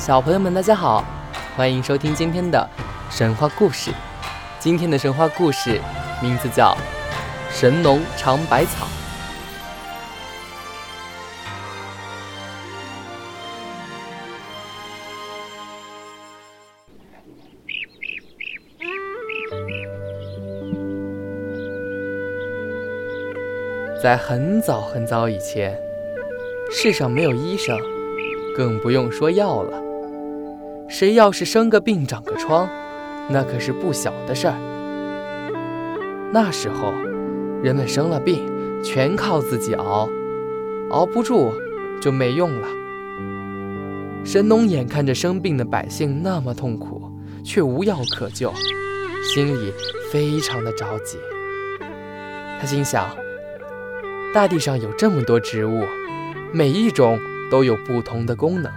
小朋友们，大家好，欢迎收听今天的神话故事。今天的神话故事名字叫《神农尝百草》。在很早很早以前，世上没有医生，更不用说药了。谁要是生个病、长个疮，那可是不小的事儿。那时候，人们生了病，全靠自己熬，熬不住就没用了。神农眼看着生病的百姓那么痛苦，却无药可救，心里非常的着急。他心想。大地上有这么多植物，每一种都有不同的功能。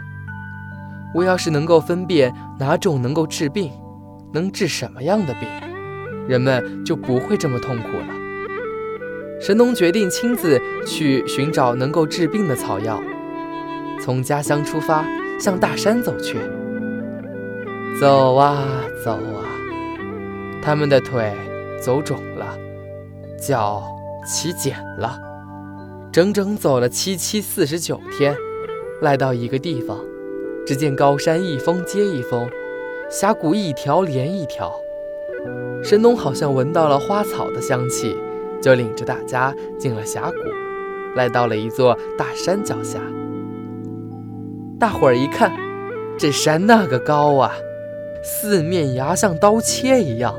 我要是能够分辨哪种能够治病，能治什么样的病，人们就不会这么痛苦了。神农决定亲自去寻找能够治病的草药，从家乡出发，向大山走去。走啊走啊，他们的腿走肿了，脚起茧了。整整走了七七四十九天，来到一个地方，只见高山一峰接一峰，峡谷一条连一条。神农好像闻到了花草的香气，就领着大家进了峡谷，来到了一座大山脚下。大伙儿一看，这山那个高啊，四面崖像刀切一样，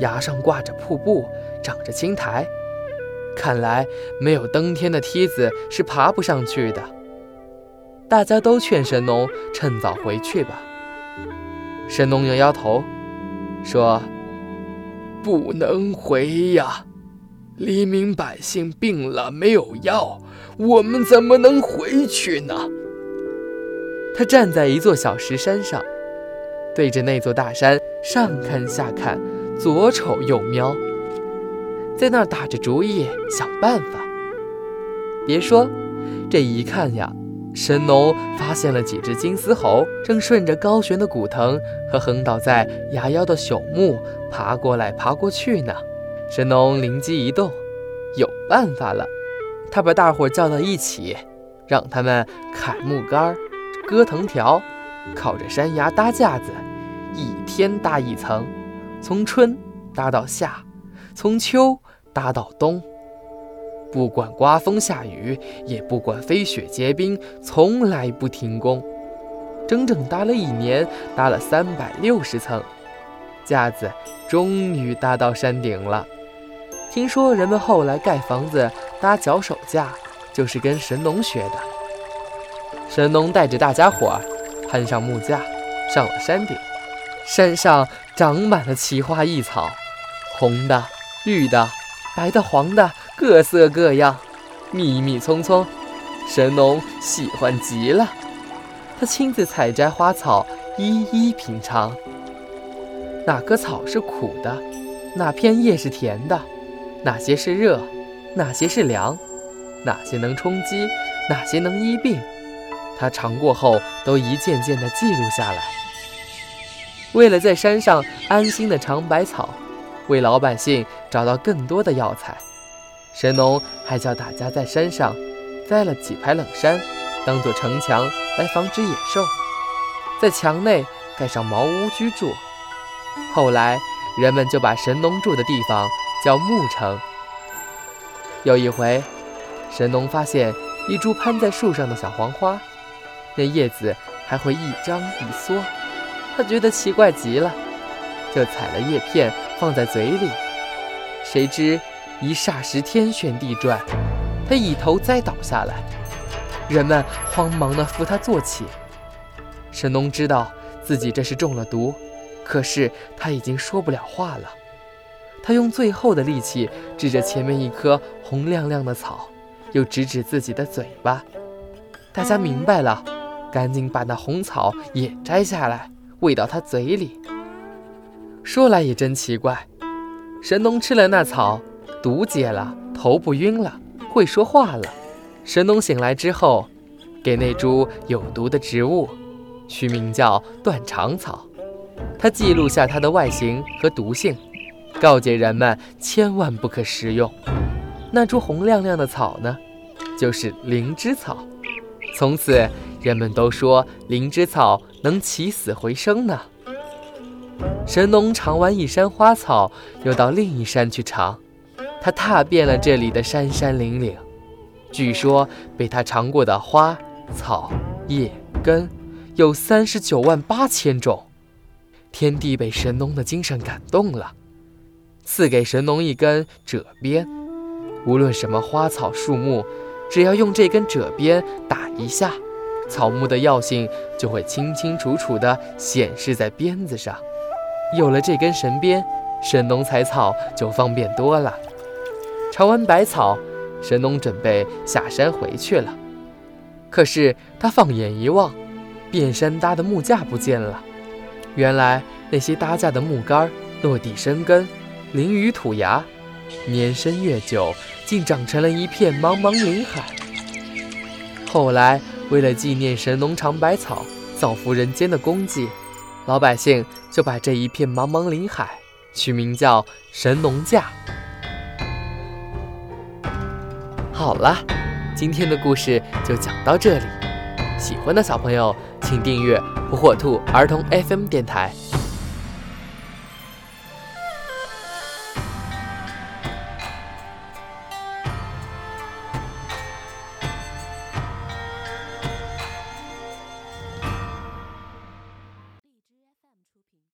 崖上挂着瀑布，长着青苔。看来没有登天的梯子是爬不上去的。大家都劝神农趁早回去吧。神农摇摇头，说：“不能回呀，黎民百姓病了没有药，我们怎么能回去呢？”他站在一座小石山上，对着那座大山上看下看，左瞅右瞄。在那儿打着主意想办法。别说，这一看呀，神农发现了几只金丝猴正顺着高悬的古藤和横倒在崖腰的朽木爬过来爬过去呢。神农灵机一动，有办法了。他把大伙叫到一起，让他们砍木杆、割藤条，靠着山崖搭架子，一天搭一层，从春搭到夏，从秋。搭到冬，不管刮风下雨，也不管飞雪结冰，从来不停工。整整搭了一年，搭了三百六十层架子，终于搭到山顶了。听说人们后来盖房子搭脚手架，就是跟神农学的。神农带着大家伙儿攀上木架，上了山顶。山上长满了奇花异草，红的，绿的。白的、黄的，各色各样，密密葱葱，神农喜欢极了。他亲自采摘花草，一一品尝。哪棵草是苦的？哪片叶是甜的？哪些是热？哪些是凉？哪些能充饥？哪些能医病？他尝过后，都一件件的记录下来。为了在山上安心的尝百草。为老百姓找到更多的药材，神农还叫大家在山上栽了几排冷杉，当做城墙来防止野兽，在墙内盖上茅屋居住。后来人们就把神农住的地方叫木城。有一回，神农发现一株攀在树上的小黄花，那叶子还会一张一缩，他觉得奇怪极了，就采了叶片。放在嘴里，谁知一霎时天旋地转，他一头栽倒下来。人们慌忙地扶他坐起。神农知道自己这是中了毒，可是他已经说不了话了。他用最后的力气指着前面一棵红亮亮的草，又指指自己的嘴巴。大家明白了，赶紧把那红草也摘下来，喂到他嘴里。说来也真奇怪，神农吃了那草，毒解了，头不晕了，会说话了。神农醒来之后，给那株有毒的植物取名叫断肠草。它记录下它的外形和毒性，告诫人们千万不可食用。那株红亮亮的草呢，就是灵芝草。从此，人们都说灵芝草能起死回生呢。神农尝完一山花草，又到另一山去尝，他踏遍了这里的山山岭岭。据说被他尝过的花草叶根有三十九万八千种。天帝被神农的精神感动了，赐给神农一根褶鞭。无论什么花草树木，只要用这根褶鞭打一下，草木的药性就会清清楚楚地显示在鞭子上。有了这根神鞭，神农采草就方便多了。尝完百草，神农准备下山回去了。可是他放眼一望，遍山搭的木架不见了。原来那些搭架的木杆落地生根，淋雨吐芽，年深月久，竟长成了一片茫茫林海。后来为了纪念神农尝百草、造福人间的功绩，老百姓就把这一片茫茫林海取名叫神农架。好了，今天的故事就讲到这里。喜欢的小朋友，请订阅火火兔儿童 FM 电台。